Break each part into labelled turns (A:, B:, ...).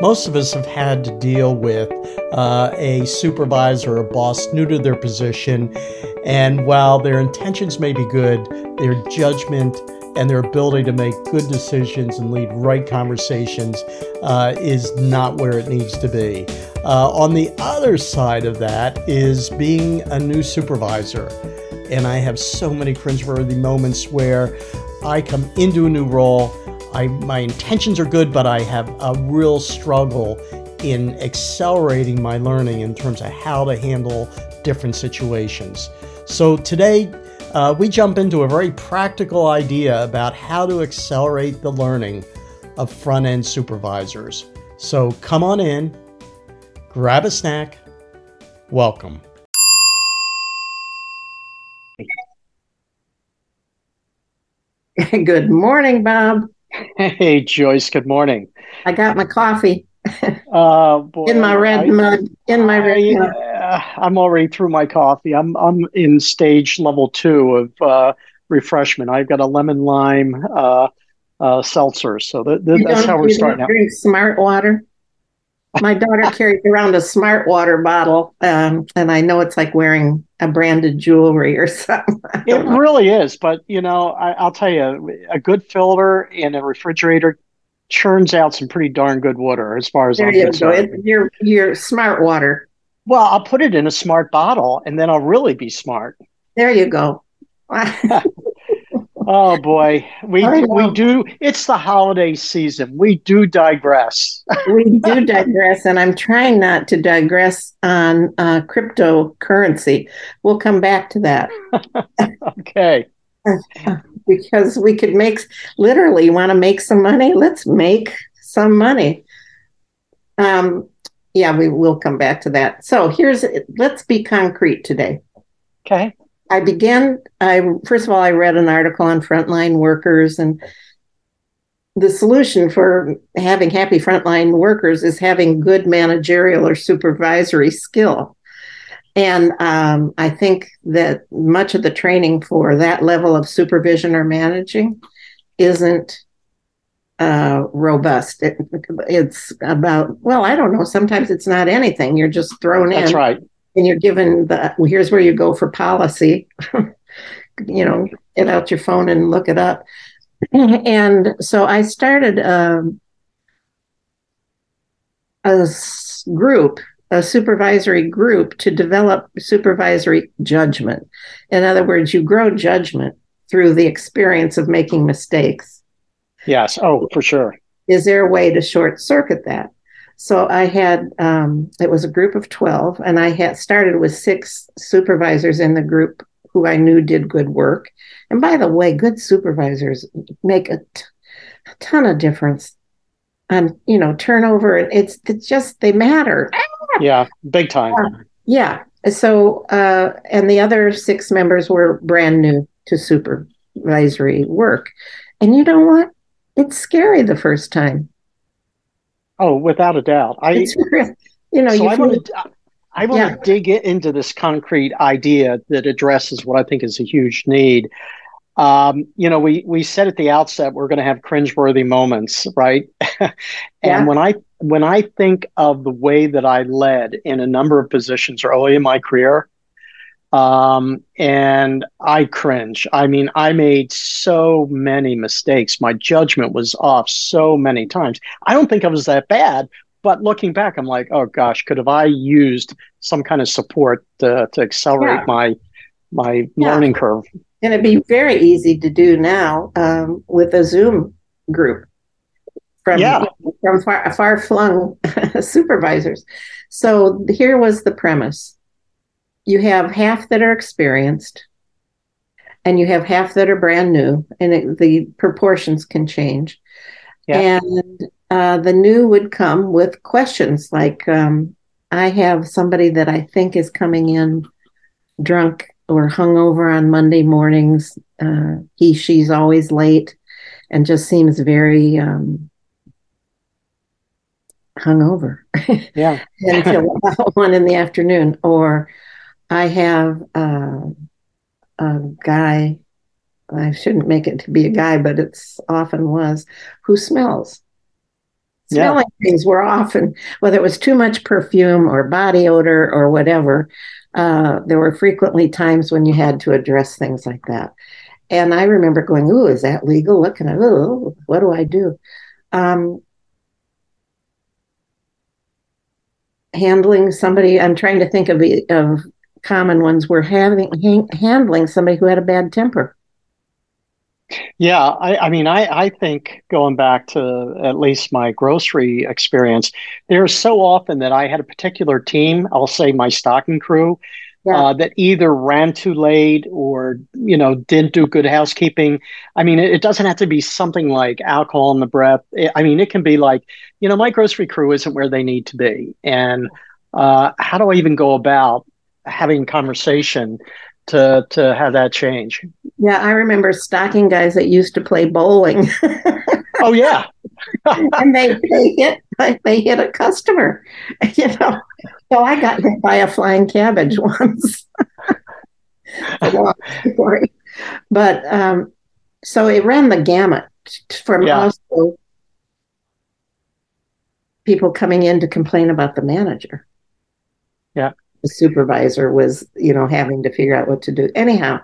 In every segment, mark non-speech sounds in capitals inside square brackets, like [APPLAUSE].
A: most of us have had to deal with uh, a supervisor or a boss new to their position. And while their intentions may be good, their judgment and their ability to make good decisions and lead right conversations uh, is not where it needs to be. Uh, on the other side of that is being a new supervisor. And I have so many cringeworthy moments where I come into a new role. I, my intentions are good, but I have a real struggle in accelerating my learning in terms of how to handle different situations. So today, uh, we jump into a very practical idea about how to accelerate the learning of front end supervisors. So come on in, grab a snack, welcome. [LAUGHS]
B: Good morning, Bob.
A: Hey, Joyce. Good morning.
B: I got my coffee. [LAUGHS]
A: Uh, boy,
B: in my red
A: I,
B: mug. In my red
A: I,
B: mug.
A: uh, I'm already through my coffee. I'm I'm in stage level two of uh, refreshment. I've got a lemon lime uh, uh, seltzer, so th- th- that's how we're starting out.
B: Drink smart water. My daughter carries around a smart water bottle, um, and I know it's like wearing a branded jewelry or [LAUGHS] something.
A: It
B: know.
A: really is, but you know, I, I'll tell you, a good filter in a refrigerator churns out some pretty darn good water, as far as
B: There
A: I'm
B: you go.
A: concerned.
B: It, your your smart water.
A: Well, I'll put it in a smart bottle, and then I'll really be smart.
B: There you go. [LAUGHS]
A: Oh boy, we we do. It's the holiday season. We do digress. [LAUGHS]
B: we do digress, and I'm trying not to digress on uh, cryptocurrency. We'll come back to that.
A: Okay. [LAUGHS]
B: because we could make literally want to make some money let's make some money um yeah we will come back to that so here's let's be concrete today
A: Okay.
B: I began i first of all i read an article on frontline workers and the solution for having happy frontline workers is having good managerial or supervisory skill and um, I think that much of the training for that level of supervision or managing isn't uh, robust. It, it's about, well, I don't know. Sometimes it's not anything. You're just thrown in
A: That's right.
B: And you're given the, well, here's where you go for policy. [LAUGHS] you know, get out your phone and look it up. [CLEARS THROAT] And so I started um, a s- group, a supervisory group to develop supervisory judgment. In other words, you grow judgment through the experience of making mistakes.
A: Yes. Oh, for sure.
B: Is there a way to short circuit that? So I had um, it was a group of twelve, and I had started with six supervisors in the group who I knew did good work. And by the way, good supervisors make a, t- a ton of difference on you know turnover. and It's it's just they matter.
A: Yeah. Big time.
B: Yeah. So, uh, and the other six members were brand new to supervisory work. And you know what? It's scary the first time.
A: Oh, without a doubt. I.
B: You know,
A: so I want to I want to dig into this concrete idea that addresses what I think is a huge need. Um, you know, we we said at the outset we're going to have cringeworthy moments, right? [LAUGHS] and
B: Yeah.
A: when I when I think of the way that I led in a number of positions early in my career, um, and I cringe. I mean, I made so many mistakes. My judgment was off so many times. I don't think I was that bad, but looking back, I'm like, oh gosh, could have I used some kind of support to, to accelerate
B: Yeah.
A: my my
B: Yeah.
A: learning curve?
B: and it'd be very easy to do now um, with a Zoom group from
A: Yeah.
B: from far far flung [LAUGHS] supervisors. So here was the premise: you have half that are experienced, and you have half that are brand new, and it, the proportions can change.
A: Yeah.
B: And uh, the new would come with questions like, um, "I have somebody that I think is coming in drunk or hungover on Monday mornings. Uh, he, she's always late, and just seems very um, hungover
A: Yeah. [LAUGHS]
B: until about one in the afternoon. Or I have uh, a guy. I shouldn't make it to be a guy, but it's often was who smells. Smelling yeah. things were often, whether it was too much perfume or body odor or whatever, uh, there were frequently times when you had to address things like that. And I remember going, "Ooh, is that legal? What can I? Ooh, what do I do?" Um, handling somebody. I'm trying to think of of common ones. Were having handling somebody who had a bad temper.
A: Yeah, I, I mean, I, I think going back to at least my grocery experience, there's so often that I had a particular team, I'll say my stocking crew, yeah. uh, that either ran too late or, you know, didn't do good housekeeping. I mean, it, it doesn't have to be something like alcohol in the breath. I mean, it can be like, you know, my grocery crew isn't where they need to be. And uh, how do I even go about having conversation to to have that change.
B: Yeah, I remember stocking guys that used to play bowling. [LAUGHS]
A: oh yeah, [LAUGHS]
B: and they they hit they hit a customer, [LAUGHS] you know. So I got hit by a flying cabbage once. story, but um, so it ran the gamut from yeah. also people coming in to complain about the manager.
A: Yeah
B: the supervisor was, you know, having to figure out what to do. Anyhow,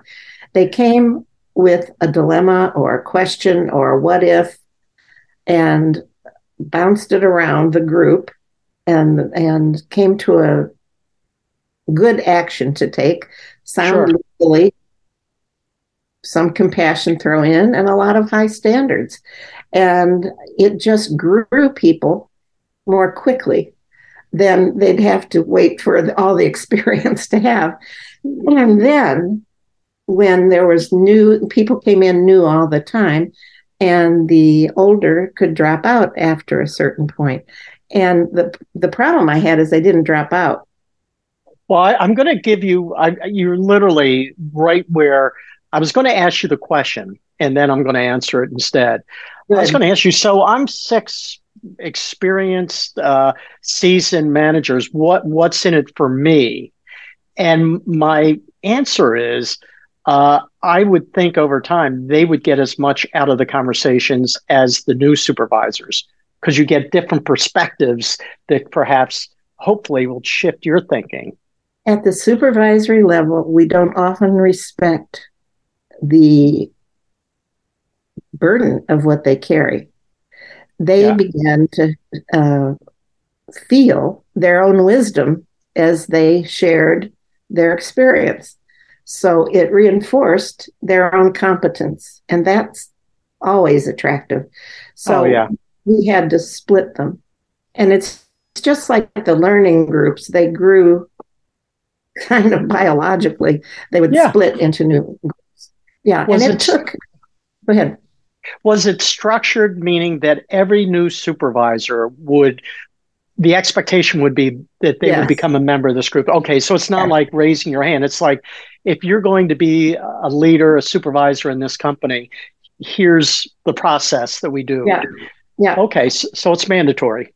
B: they came with a dilemma or a question or a what if and bounced it around the group and and came to a good action to take, sound sure. legally, some compassion thrown in, and a lot of high standards. And it just grew people more quickly then they'd have to wait for all the [LAUGHS] experience to have. And then when there was new people came in new all the time and the older could drop out after a certain point. And the the problem I had is they didn't drop out.
A: Well, I, am going to give you. I, you're literally right where I was going to ask you the question, and then I'm going to answer it instead. Good. I was going to ask you. So I'm six experienced, uh, seasoned managers. What what's in it for me? And my answer is, uh, I would think over time they would get as much out of the conversations as the new supervisors because you get different perspectives that perhaps, hopefully, will shift your thinking.
B: At the supervisory level, we don't often respect the burden of what they carry they yeah. began to uh, feel their own wisdom as they shared their experience. So it reinforced their own competence, and that's always attractive. So
A: oh, yeah.
B: we had to split them. And it's just like the learning groups, they grew kind of biologically. They would yeah. split into new groups. Yeah. Was and it, it took, go ahead.
A: Was it structured meaning that every new supervisor would the expectation would be that they yes. would become a member of this group. Okay, so it's not yeah. like raising your hand. It's like if you're going to be a leader, a supervisor in this company, here's the process that we do.
B: Yeah. Yeah.
A: Okay, so, so it's mandatory.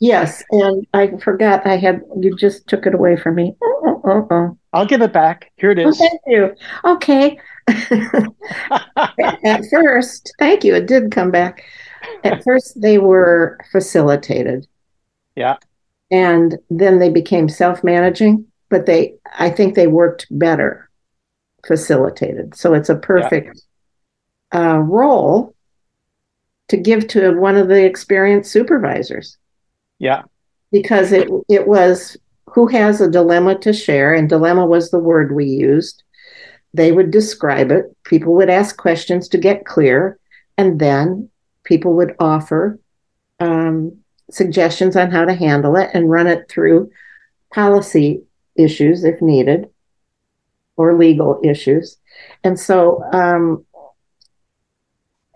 B: Yes, and I forgot I had you just took it away from me. Oh, oh, oh.
A: I'll give it back. Here it is.
B: Oh, thank you. Okay. [LAUGHS] At first, thank you. It did come back. At first, they were facilitated.
A: Yeah.
B: And then they became self managing, but they, I think they worked better facilitated. So it's a perfect yeah. uh, role to give to one of the experienced supervisors.
A: Yeah.
B: Because it, it was who has a dilemma to share, and dilemma was the word we used they would describe it. People would ask questions to get clear, and then people would offer um, suggestions on how to handle it and run it through policy issues if needed or legal issues. And so um,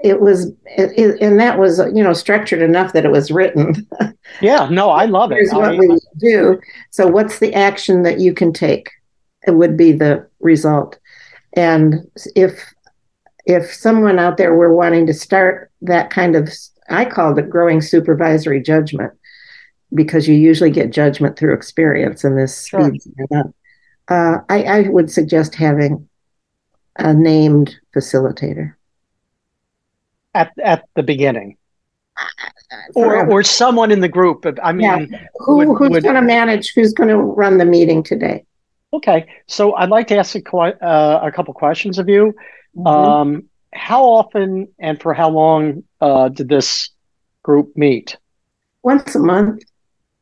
B: it was, it, it, and that was, you know, structured enough that it was written. [LAUGHS]
A: yeah, no, I love it.
B: Here's what I, we do. So, what's the action that you can take? It would be the result. And if if someone out there were wanting to start that kind of I called it growing supervisory judgment because you usually get judgment through experience and this sure. speeds it up. Uh, I, I would suggest having a named facilitator
A: at at the beginning. or or someone in the group. I mean,
B: yeah. Who, would, who's going to manage? Who's going to run the meeting today?
A: Okay, so I'd like to ask a, uh, a couple questions of you. Mm-hmm. Um, how often and for how long uh, did this group meet?
B: Once a month.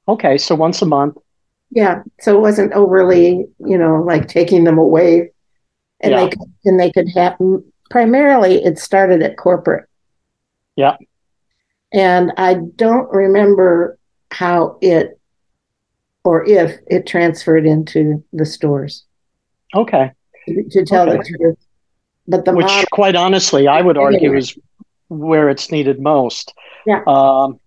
A: Okay, so once a month.
B: Yeah, so it wasn't overly, you know, like taking them away, and yeah. they could, and they could have primarily it started at corporate.
A: Yeah,
B: and I don't remember how it or if it transferred into the stores.
A: Okay,
B: to, tell okay. the truth,
A: but the which, model, quite honestly, I would argue is where it's needed most.
B: Yeah.
A: Um,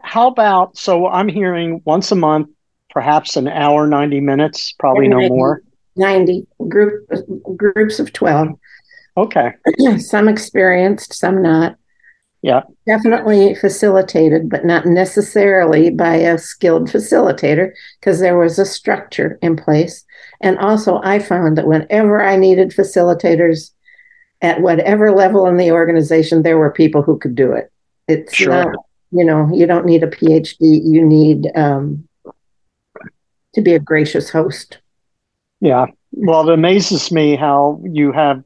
A: how about so I'm hearing once a month, perhaps an hour, 90 minutes, probably 90, no more.
B: 90 group groups of 12.
A: Okay. [CLEARS THROAT]
B: some experienced, some not.
A: Yeah.
B: Definitely facilitated, but not necessarily by a skilled facilitator because there was a structure in place. And also, I found that whenever I needed facilitators at whatever level in the organization, there were people who could do it. It's sure. not you know, you don't need a PhD. You need um, to be a gracious host.
A: Yeah. Well, it amazes me how you have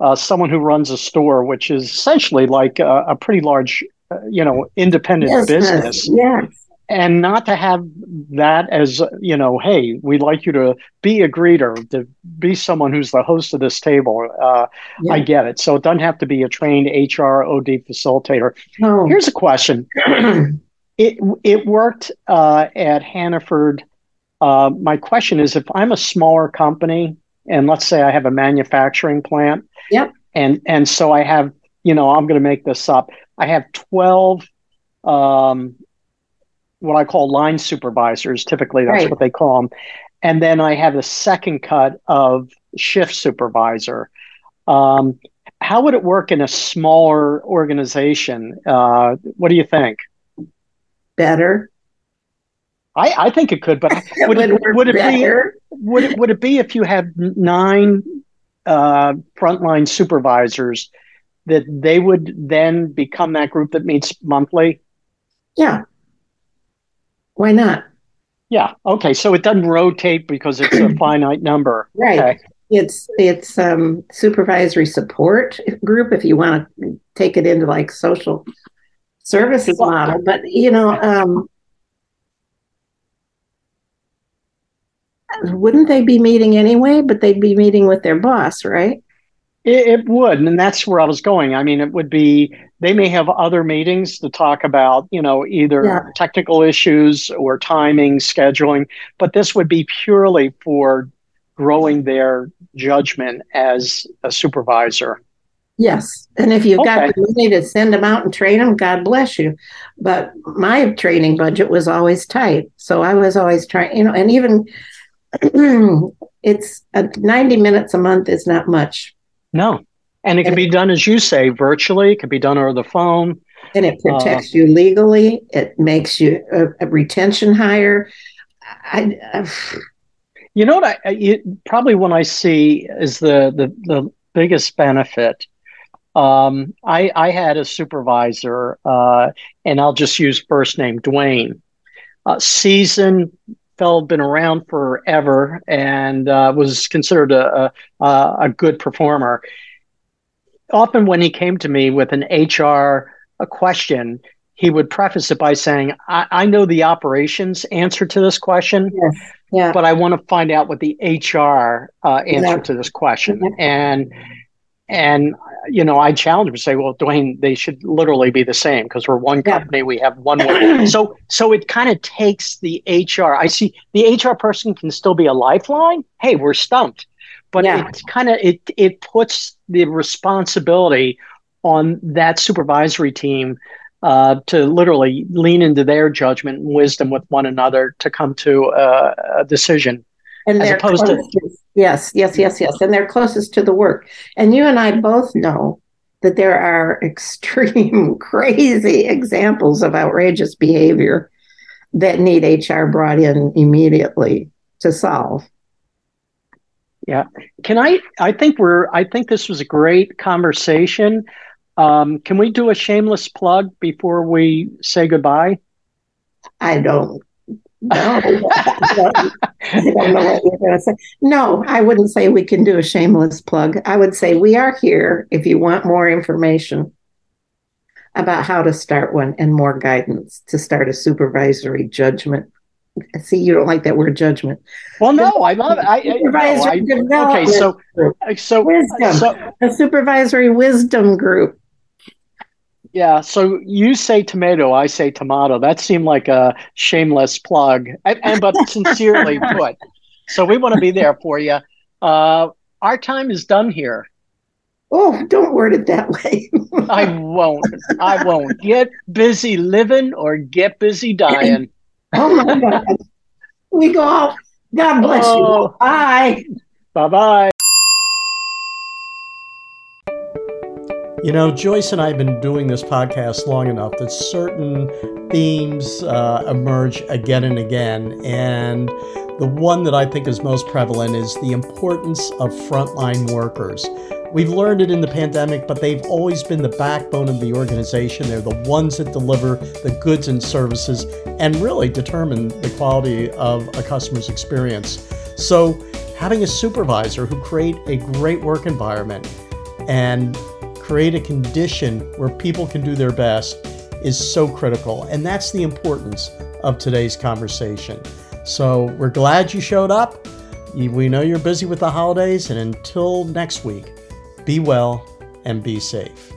A: uh, someone who runs a store, which is essentially like a, a pretty large, uh, you know, independent yes, business.
B: Yes.
A: And not to have that as you know hey we'd like you to be a greeter to be someone who's the host of this table. Uh, yeah. i get it. So it doesn't have to be a trained hr od facilitator. Here's a question. [CLEARS THROAT] It it worked uh, at hannaford. Uh, my question is if i'm a smaller company and let's say i have a manufacturing plant
B: yep.
A: and and so i have you know i'm going to make this up i have 12 um, what I call line supervisors. Typically, that's right. what they call them. And then I have a second cut of shift supervisor. Um, how would it work in a smaller organization? Uh, what do you think?
B: Better.
A: I, I think it could, but [LAUGHS] would, it, would it be would it would it be if you had nine uh, frontline supervisors that they would then become that group that meets monthly?
B: Yeah, why not?
A: Yeah. Okay. So it doesn't rotate because it's a [CLEARS THROAT] finite number.
B: Right.
A: Okay.
B: It's it's um, supervisory support group if you want to take it into like social services model. But you know, um, wouldn't they be meeting anyway? But they'd be meeting with their boss, right?
A: It, it, would, and that's where I was going. I mean, it would be they may have other meetings to talk about, you know, either yeah. technical issues or timing, scheduling, but this would be purely for growing their judgment as a supervisor.
B: Yes, and if you've okay. got the money to send them out and train them, God bless you. But my training budget was always tight, so I was always trying, you know, and even [CLEARS THROAT] it's uh, 90 minutes a month is not much
A: no. And it can be done, as you say, virtually. It can be done over the phone.
B: And it protects uh, you legally. It makes you a, a retention higher. I, I,
A: you know what? I, you, probably when I see is the the, the biggest benefit. Um, I, I had a supervisor, uh, and I'll just use first name Dwayne. Uh, seasoned fellow been around forever and uh, was considered a, a, a good performer. Often, when he came to me with an HR a question, he would preface it by saying, I, I know the operations answer to this question,
B: yes. yeah.
A: but I want to find out what the HR uh, answer yeah. to this question. Yeah. And and you know, I challenge them to say, "Well, Dwayne, they should literally be the same because we're one company. Yeah. We have one way." [CLEARS THROAT] so, so it kind of takes the HR. I see the HR person can still be a lifeline. Hey, we're stumped, but yeah. it kind of it it puts the responsibility on that supervisory team uh, to literally lean into their judgment and wisdom with one another to come to a, a decision
B: and as opposed closest, to yes yes yes yes. And they're closest to the work. And you and i both know that there are [LAUGHS] extreme crazy examples of outrageous behavior that need hr brought in immediately to solve.
A: Yeah. Can i i think we're i think this was a great conversation.
C: Um, can we do a shameless plug before we say goodbye?
B: I don't know. I don't know what you're going to say. No, I wouldn't say we can do a shameless plug. I would say we are here if you want more information about how to start one and more guidance to start a supervisory judgment. See, you don't like that word judgment.
C: Well, no, I love it. I, I, no, I okay, so so
B: wisdom,
C: so,
B: a supervisory wisdom group.
C: Yeah, so you say tomato, I say tomato. That seemed like a shameless plug, and, and but [LAUGHS] sincerely put. So we want to be there for you. Uh, our time is done here.
B: Oh, don't word it that way.
C: I won't. I won't. Get busy living or get busy dying. [LAUGHS]
B: oh my God. We go off. God bless oh. you. Bye.
C: Bye bye.
A: You know, Joyce and I have been doing this podcast long enough that certain themes uh, emerge again and again. And the one that I think is most prevalent is the importance of frontline workers. We've learned it in the pandemic, but they've always been the backbone of the organization. They're the ones that deliver the goods and services and really determine the quality of a customer's experience. So, having a supervisor who create a great work environment and create a condition where people can do their best is so critical. And that's the importance of today's conversation. So we're glad you showed up. We know you're busy with the holidays. And until next week, be well and be safe.